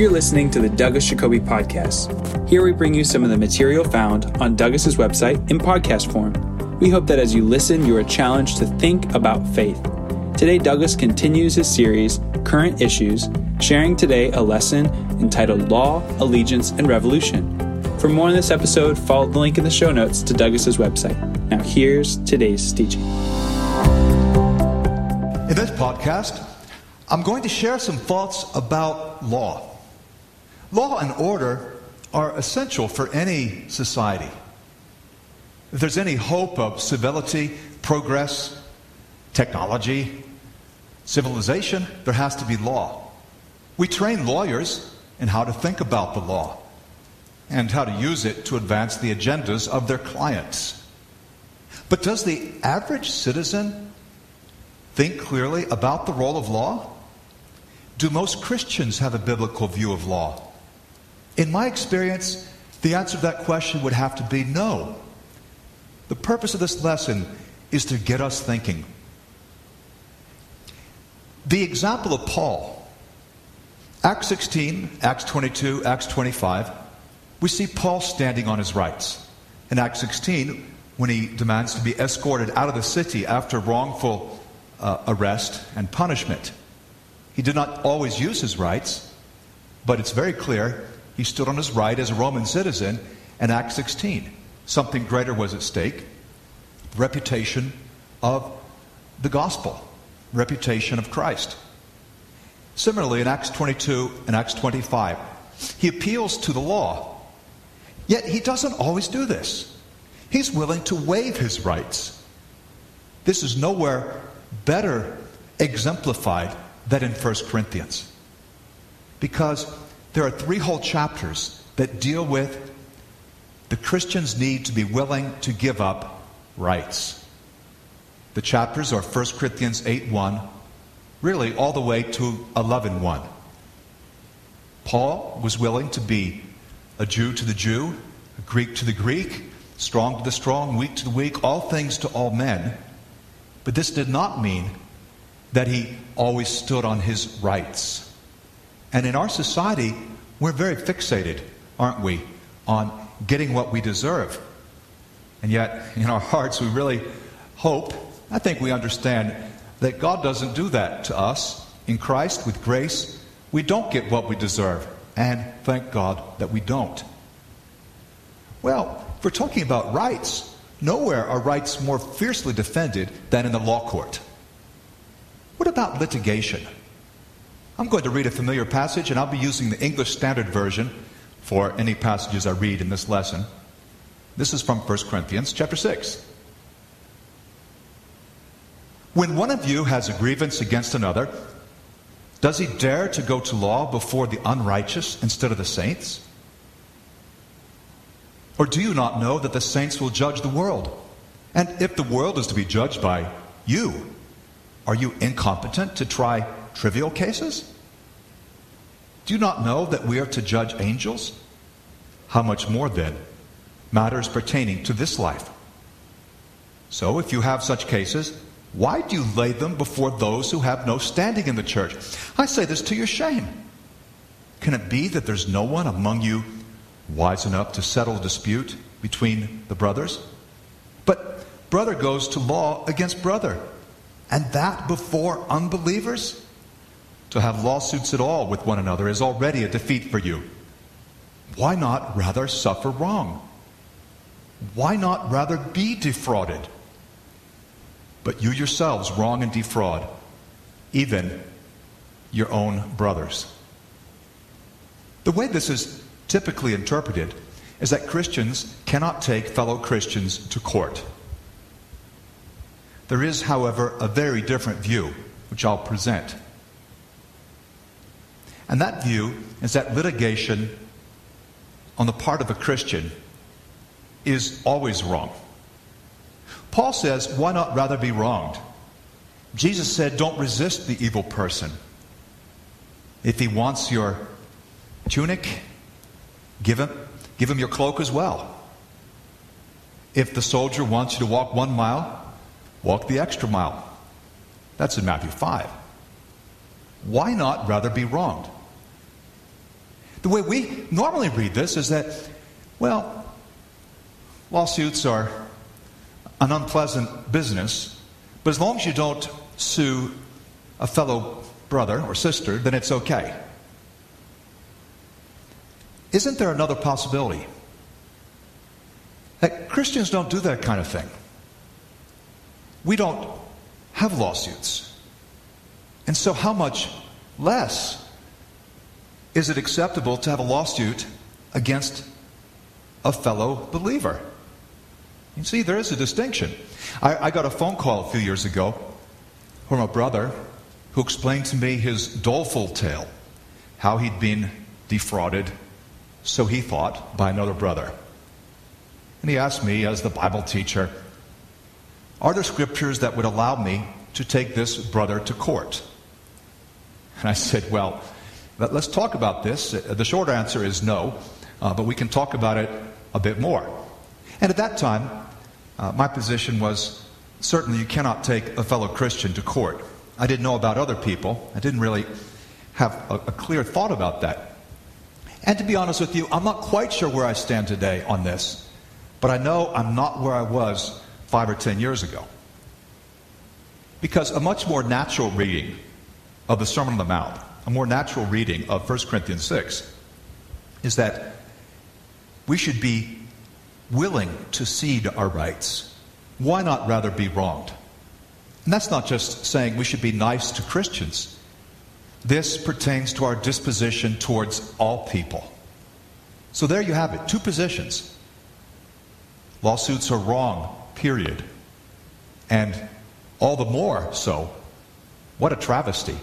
You're listening to the Douglas Jacoby Podcast. Here we bring you some of the material found on Douglas's website in podcast form. We hope that as you listen, you are challenged to think about faith. Today, Douglas continues his series, Current Issues, sharing today a lesson entitled Law, Allegiance, and Revolution. For more on this episode, follow the link in the show notes to Douglas's website. Now, here's today's teaching. In this podcast, I'm going to share some thoughts about law. Law and order are essential for any society. If there's any hope of civility, progress, technology, civilization, there has to be law. We train lawyers in how to think about the law and how to use it to advance the agendas of their clients. But does the average citizen think clearly about the role of law? Do most Christians have a biblical view of law? In my experience, the answer to that question would have to be no. The purpose of this lesson is to get us thinking. The example of Paul, Acts 16, Acts 22, Acts 25, we see Paul standing on his rights. In Acts 16, when he demands to be escorted out of the city after wrongful uh, arrest and punishment, he did not always use his rights, but it's very clear he stood on his right as a Roman citizen in Acts 16. Something greater was at stake reputation of the gospel, reputation of Christ. Similarly, in Acts 22 and Acts 25, he appeals to the law Yet he doesn't always do this. He's willing to waive his rights. This is nowhere better exemplified than in 1 Corinthians. Because there are three whole chapters that deal with the Christian's need to be willing to give up rights. The chapters are 1 Corinthians 8 1, really all the way to 11 1. Paul was willing to be a Jew to the Jew, a Greek to the Greek, strong to the strong, weak to the weak, all things to all men. But this did not mean that he always stood on his rights. And in our society, we're very fixated, aren't we, on getting what we deserve. And yet, in our hearts, we really hope, I think we understand, that God doesn't do that to us. In Christ, with grace, we don't get what we deserve. And thank God that we don't. Well, if we're talking about rights, nowhere are rights more fiercely defended than in the law court. What about litigation? I'm going to read a familiar passage, and I'll be using the English Standard Version for any passages I read in this lesson. This is from 1 Corinthians chapter 6. When one of you has a grievance against another, does he dare to go to law before the unrighteous instead of the saints? Or do you not know that the saints will judge the world? And if the world is to be judged by you, are you incompetent to try trivial cases? Do you not know that we are to judge angels? How much more then matters pertaining to this life? So if you have such cases, why do you lay them before those who have no standing in the church? I say this to your shame. Can it be that there's no one among you wise enough to settle a dispute between the brothers? But brother goes to law against brother, and that before unbelievers? To have lawsuits at all with one another is already a defeat for you. Why not rather suffer wrong? Why not rather be defrauded? but you yourselves wrong and defraud even your own brothers. The way this is typically interpreted is that Christians cannot take fellow Christians to court. There is, however, a very different view, which I'll present. And that view is that litigation on the part of a Christian is always wrong. Paul says, why not rather be wronged? Jesus said, don't resist the evil person. If he wants your tunic, give him, give him your cloak as well. If the soldier wants you to walk one mile, walk the extra mile. That's in Matthew 5. Why not rather be wronged? The way we normally read this is that, well, lawsuits are an unpleasant business, but as long as you don't sue a fellow brother or sister, then it's okay. Isn't there another possibility? That Christians don't do that kind of thing. We don't have lawsuits. And so, how much less is it acceptable to have a lawsuit against a fellow believer? You see, there is a distinction. I, I, got a phone call a few years ago from a brother who explained to me his doleful tale, how he'd been defrauded, so he thought, by another brother. And he asked me, as the Bible teacher, are there scriptures that would allow me to take this brother to court? And I said, Well, let's talk about this. The short answer is no, uh, but we can talk about it a bit more. And at that time, uh, my position was certainly you cannot take a fellow Christian to court. I didn't know about other people, I didn't really have a, a clear thought about that. And to be honest with you, I'm not quite sure where I stand today on this, but I know I'm not where I was five or ten years ago. Because a much more natural reading of the Sermon on the Mount, a more natural reading of 1 Corinthians 6, is that we should be willing to cede our rights. Why not rather be wronged? And that's not just saying we should be nice to Christians. This pertains to our disposition towards all people. So there you have it two positions. Lawsuits are wrong, period. And all the more so, what a travesty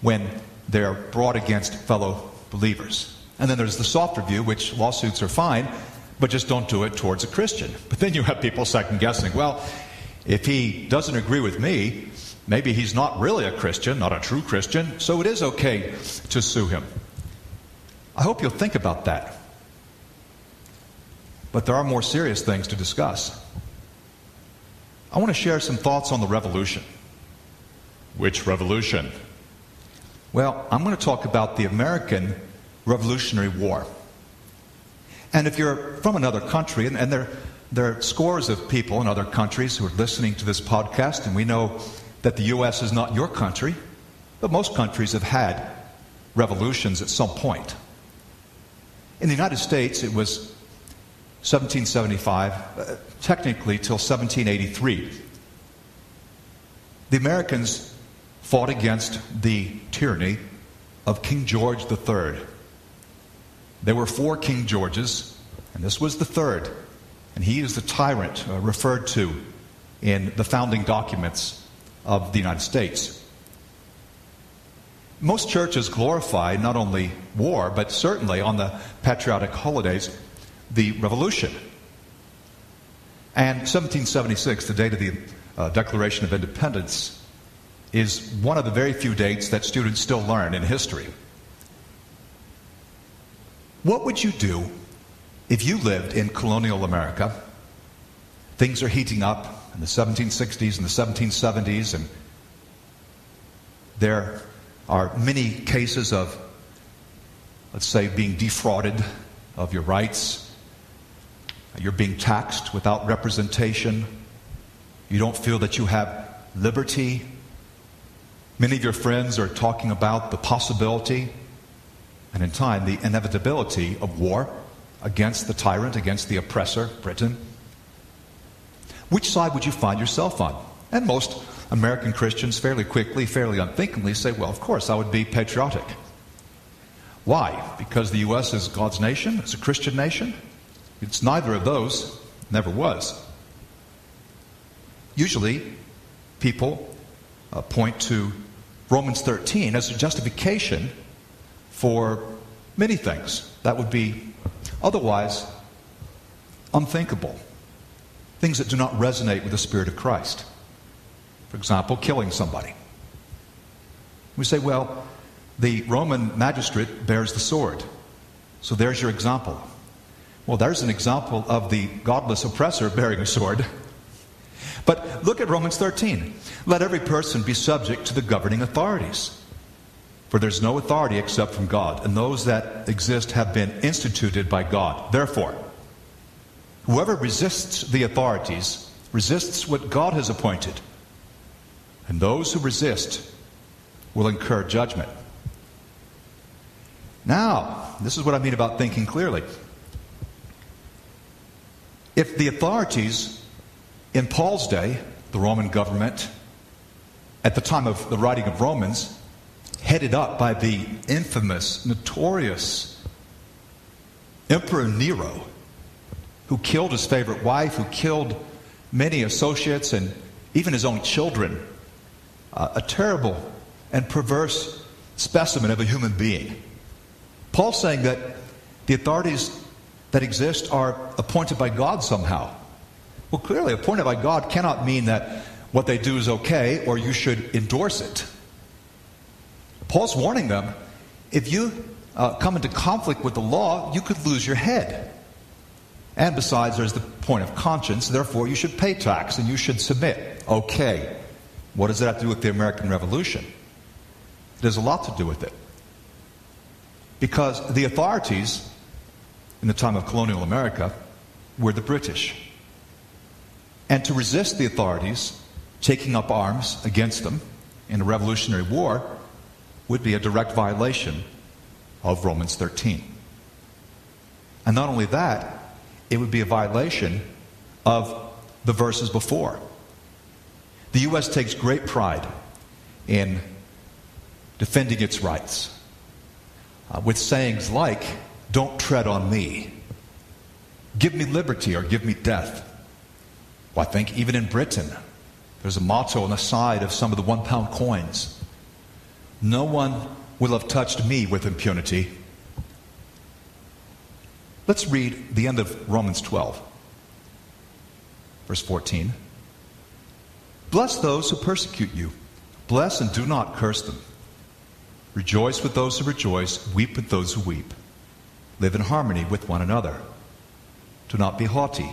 when they're brought against fellow believers. And then there's the softer view, which lawsuits are fine, but just don't do it towards a Christian. But then you have people second guessing, well, if he doesn't agree with me, maybe he's not really a Christian, not a true Christian, so it is okay to sue him. I hope you'll think about that. But there are more serious things to discuss. I want to share some thoughts on the revolution. Which revolution? Well, I'm going to talk about the American Revolutionary War. And if you're from another country, and, and there, there are scores of people in other countries who are listening to this podcast, and we know that the U.S. is not your country, but most countries have had revolutions at some point. In the United States, it was 1775, uh, technically till 1783. The Americans fought against the tyranny of King George III. There were four King Georges, and this was the third. And he is the tyrant uh, referred to in the founding documents of the United States. Most churches glorify not only war, but certainly on the patriotic holidays, the revolution. And 1776, the date of the uh, Declaration of Independence, is one of the very few dates that students still learn in history. What would you do if you lived in colonial America? Things are heating up in the 1760s and the 1770s, and there are many cases of, let's say, being defrauded of your rights, you're being taxed without representation. You don't feel that you have liberty. Many of your friends are talking about the possibility and, in time, the inevitability of war against the tyrant, against the oppressor, Britain. Which side would you find yourself on? And most American Christians fairly quickly, fairly unthinkingly say, well, of course, I would be patriotic. Why? Because the U.S. is God's nation, it's a Christian nation? It's neither of those, never was. Usually, people uh, point to Romans 13 as a justification for many things that would be otherwise unthinkable. Things that do not resonate with the Spirit of Christ. For example, killing somebody. We say, well, the Roman magistrate bears the sword. So there's your example. Well, there's an example of the godless oppressor bearing a sword. But look at Romans 13. Let every person be subject to the governing authorities. For there's no authority except from God, and those that exist have been instituted by God. Therefore, whoever resists the authorities resists what God has appointed, and those who resist will incur judgment. Now, this is what I mean about thinking clearly. If the authorities in Paul's day, the Roman government, at the time of the writing of Romans, headed up by the infamous, notorious Emperor Nero, who killed his favorite wife, who killed many associates and even his own children, uh, a terrible and perverse specimen of a human being. Paul's saying that the authorities that exist are appointed by God somehow. Well, clearly, appointed by God cannot mean that what they do is okay or you should endorse it. Paul's warning them if you uh, come into conflict with the law, you could lose your head. And besides, there's the point of conscience, therefore, you should pay tax and you should submit. Okay. What does that have to do with the American Revolution? Has a lot to do with it. Because the authorities in the time of colonial America were the British. And to resist the authorities taking up arms against them in a revolutionary war would be a direct violation of Romans 13. And not only that, it would be a violation of the verses before. The U.S. takes great pride in defending its rights uh, with sayings like, Don't tread on me, give me liberty or give me death. Well, I think even in Britain, there's a motto on the side of some of the one pound coins No one will have touched me with impunity. Let's read the end of Romans 12, verse 14. Bless those who persecute you, bless and do not curse them. Rejoice with those who rejoice, weep with those who weep. Live in harmony with one another. Do not be haughty,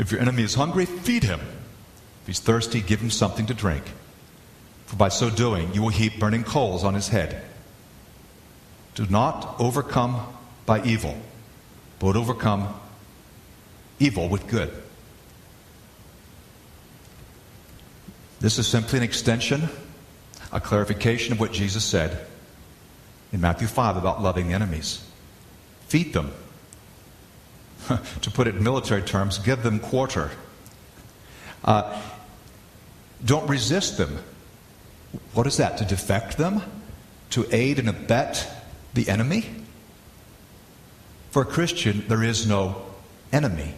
if your enemy is hungry, feed him. If he's thirsty, give him something to drink. For by so doing, you will heap burning coals on his head. Do not overcome by evil, but overcome evil with good. This is simply an extension, a clarification of what Jesus said in Matthew 5 about loving enemies. Feed them. to put it in military terms, give them quarter. Uh, don't resist them. What is that? To defect them? To aid and abet the enemy? For a Christian, there is no enemy.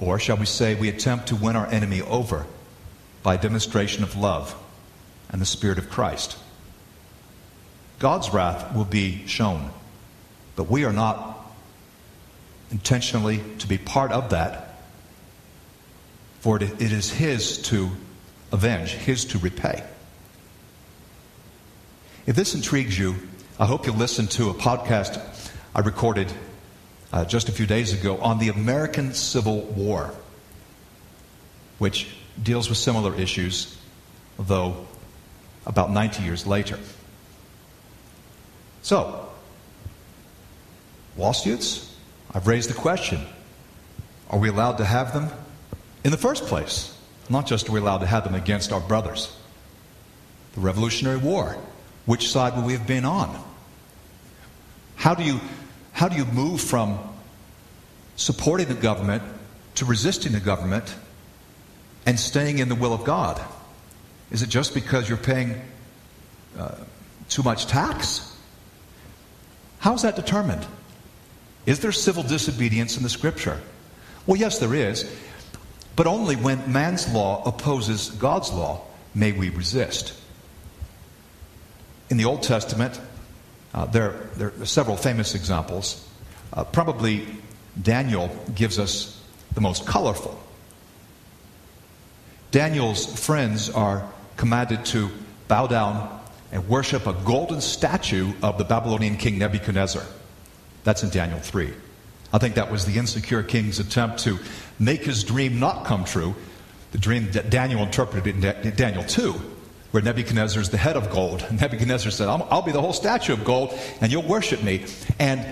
Or shall we say, we attempt to win our enemy over by demonstration of love and the Spirit of Christ. God's wrath will be shown, but we are not intentionally to be part of that for it is His to avenge, His to repay. If this intrigues you, I hope you'll listen to a podcast I recorded uh, just a few days ago on the American Civil War, which deals with similar issues, though about 90 years later. So, lawsuits? I've raised the question are we allowed to have them? in the first place. Not just are we allowed to have them against our brothers. The Revolutionary War. Which side would we have been on? How do you, how do you move from supporting the government to resisting the government and staying in the will of God? Is it just because you're paying uh, too much tax? How is that determined? Is there civil disobedience in the scripture? Well, yes, there is. But only when man's law opposes God's law may we resist. in the Old Testament, uh, there, there, are several famous examples. Uh, probably Daniel gives us the most colorful. Daniel's friends are commanded to bow down and worship a golden statue of the Babylonian king Nebuchadnezzar. That's in Daniel 3. I think that was the insecure king's attempt to make his dream not come true. The dream that Daniel interpreted in Daniel 2, where Nebuchadnezzar is the head of gold. And Nebuchadnezzar said, I'll be the whole statue of gold, and you'll worship me. And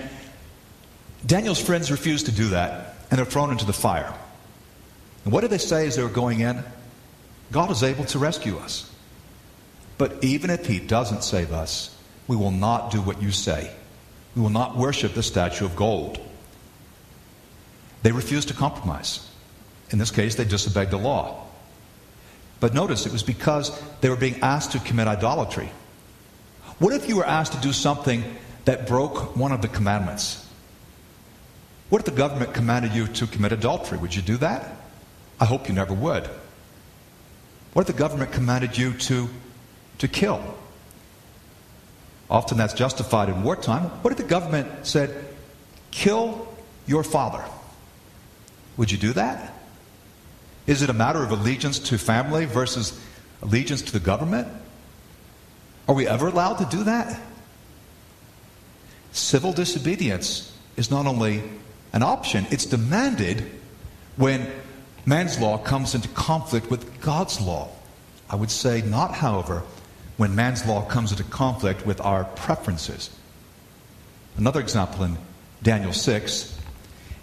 Daniel's friends refused to do that, and they're thrown into the fire. And what did they say as they were going in? God is able to rescue us. But even if He doesn't save us, we will not do what you say. We will not worship the statue of gold. They refused to compromise. In this case, they disobeyed the law. But notice it was because they were being asked to commit idolatry. What if you were asked to do something that broke one of the commandments? What if the government commanded you to commit adultery? Would you do that? I hope you never would. What if the government commanded you to, to kill? Often that's justified in wartime. What if the government said, kill your father? Would you do that? Is it a matter of allegiance to family versus allegiance to the government? Are we ever allowed to do that? Civil disobedience is not only an option, it's demanded when man's law comes into conflict with God's law. I would say not, however, when man's law comes into conflict with our preferences. Another example in Daniel 6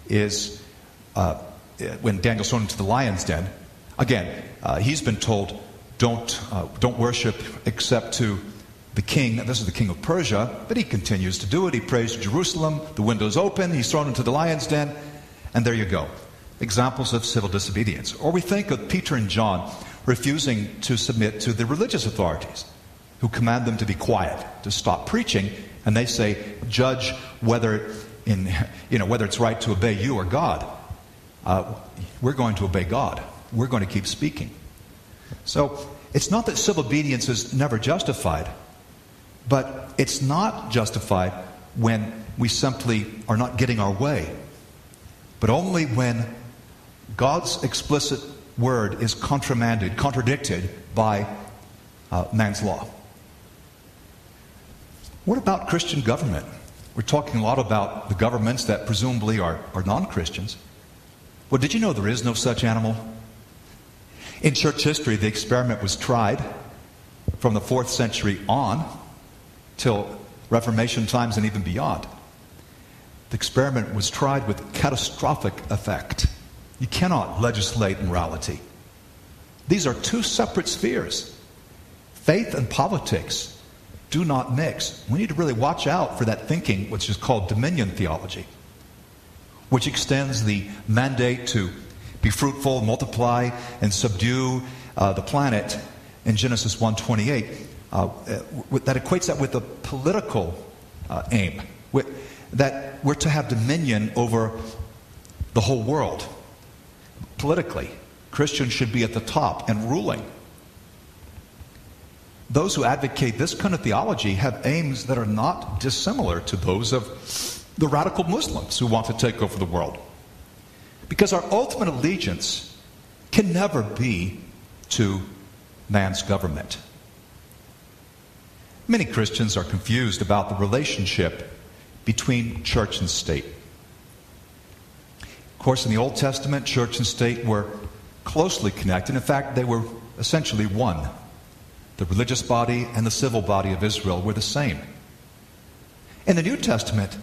is uh, when Daniel's thrown into the lion's den. Again, uh, he's been told, don't, uh, don't worship except to the king. This is the king of Persia, but he continues to do it. He prays to Jerusalem. The window's open. He's thrown into the lion's den. And there you go examples of civil disobedience. Or we think of Peter and John refusing to submit to the religious authorities who command them to be quiet, to stop preaching, and they say, judge whether, in, you know, whether it's right to obey you or God. Uh, we're going to obey God. We're going to keep speaking. So it's not that civil obedience is never justified, but it's not justified when we simply are not getting our way, but only when God's explicit word is contramanded, contradicted by uh, man's law. What about Christian government? We're talking a lot about the governments that presumably are, are non Christians. Well, did you know there is no such animal? In church history, the experiment was tried from the fourth century on till Reformation times and even beyond. The experiment was tried with catastrophic effect. You cannot legislate morality. These are two separate spheres. Faith and politics do not mix. We need to really watch out for that thinking, which is called dominion theology, which extends the mandate to be fruitful, multiply, and subdue uh, the planet in Genesis 1:28. Uh, that equates that with a political uh, aim, with, that we're to have dominion over the whole world politically. Christians should be at the top and ruling. Those who advocate this kind of theology have aims that are not dissimilar to those of the radical Muslims who want to take over the world. Because our ultimate allegiance can never be to man's government. Many Christians are confused about the relationship between church and state. Of course, in the Old Testament, church and state were closely connected. In fact, they were essentially one. The religious body and the civil body of Israel were the same. In the New Testament,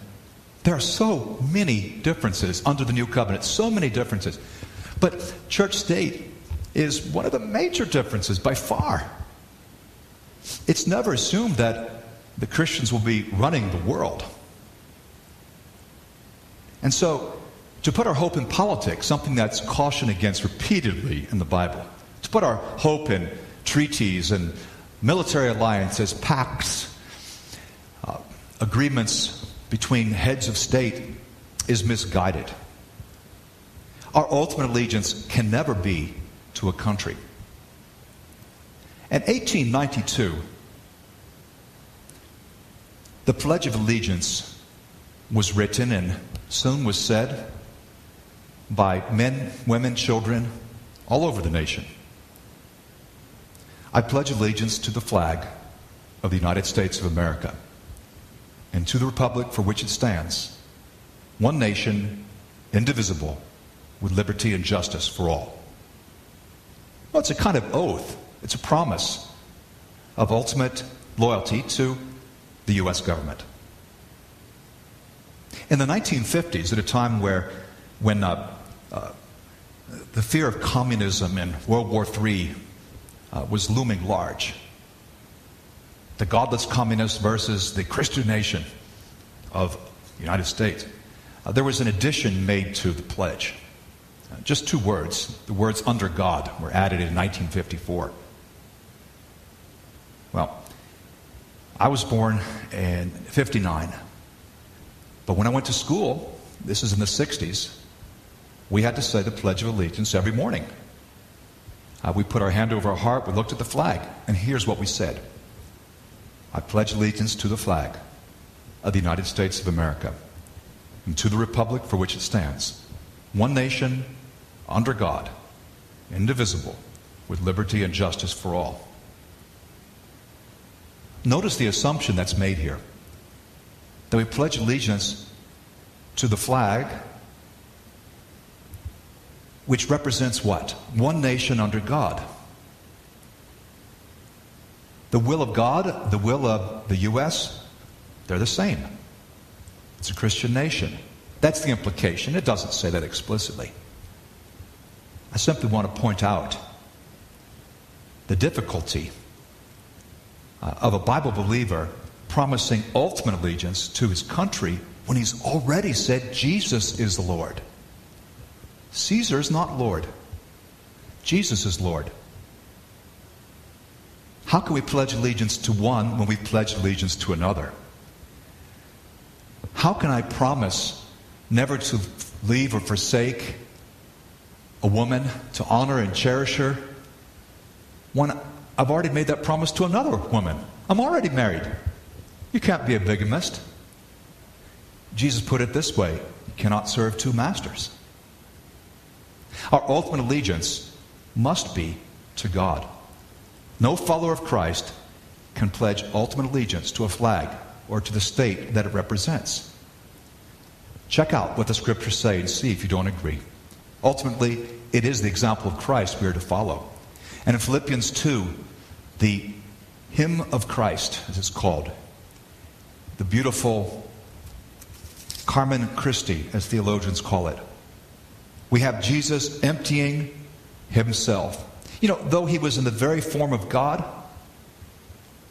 there are so many differences under the new covenant, so many differences. But church state is one of the major differences by far. It's never assumed that the Christians will be running the world. And so to put our hope in politics, something that's cautioned against repeatedly in the Bible. To put our hope in treaties and military alliances, pacts, uh, agreements between heads of state is misguided. Our ultimate allegiance can never be to a country. In 1892, The Pledge of Allegiance was written and soon was said by men, women, children all over the nation. I pledge allegiance to the flag of the United States of America and to the republic for which it stands, one nation, indivisible, with liberty and justice for all. Well, it's a kind of oath, it's a promise of ultimate loyalty to the U.S. government. In the 1950s, at a time where, when uh, uh, the fear of communism in World War III uh, was looming large, the godless communists versus the Christian nation of the United States, uh, there was an addition made to the pledge. Uh, just two words. The words under God were added in 1954. Well, I was born in 59. But when I went to school, this is in the 60s, we had to say the Pledge of Allegiance every morning. Uh, we put our hand over our heart, we looked at the flag, and here's what we said I pledge allegiance to the flag of the United States of America and to the republic for which it stands, one nation, under God, indivisible, with liberty and justice for all. Notice the assumption that's made here that we pledge allegiance to the flag, which represents what? One nation under God. The will of God, the will of the U.S., they're the same. It's a Christian nation. That's the implication. It doesn't say that explicitly. I simply want to point out the difficulty uh, of a Bible believer promising ultimate allegiance to his country when he's already said Jesus is the Lord. Caesar is not Lord, Jesus is Lord. How can we pledge allegiance to one when we pledge allegiance to another? How can I promise never to leave or forsake a woman, to honor and cherish her, when I've already made that promise to another woman? I'm already married. You can't be a bigamist. Jesus put it this way you cannot serve two masters. Our ultimate allegiance must be to God. No follower of Christ can pledge ultimate allegiance to a flag or to the state that it represents. Check out what the scriptures say and see if you don't agree. Ultimately, it is the example of Christ we are to follow. And in Philippians 2, the hymn of Christ, as it's called, the beautiful Carmen Christi, as theologians call it, we have Jesus emptying himself you know, though he was in the very form of God,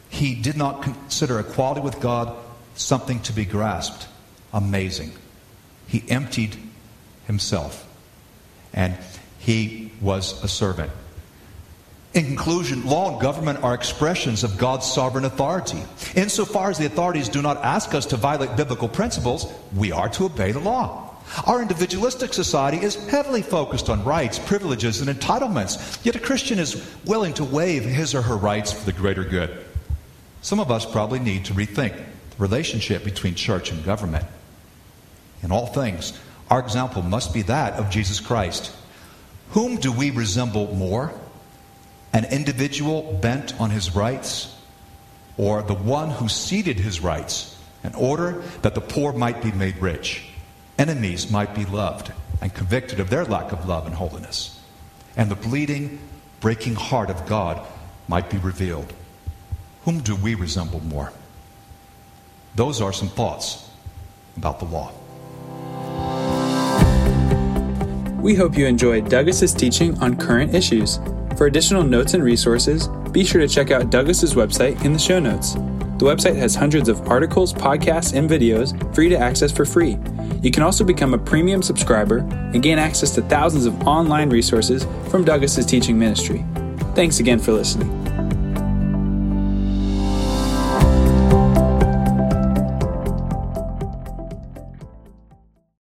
he did not consider equality with God something to be grasped. Amazing. He emptied himself and he was a servant. In conclusion, law and government are expressions of God's sovereign authority. Insofar as the authorities do not ask us to violate biblical principles, we are to obey the law. Our individualistic society is heavily focused on rights, privileges, and entitlements, yet a Christian is willing to waive his or her rights for the greater good. Some of us probably need to rethink the relationship between church and government. In all things, our example must be that of Jesus Christ. Whom do we resemble more? An individual bent on his rights, or the one who ceded his rights in order that the poor might be made rich? Enemies might be loved and convicted of their lack of love and holiness, and the bleeding, breaking heart of God might be revealed. Whom do we resemble more? Those are some thoughts about the law. We hope you enjoyed Douglas's teaching on current issues. For additional notes and resources, be sure to check out Douglas's website in the show notes. The website has hundreds of articles, podcasts, and videos for you to access for free. You can also become a premium subscriber and gain access to thousands of online resources from Douglas's teaching ministry. Thanks again for listening.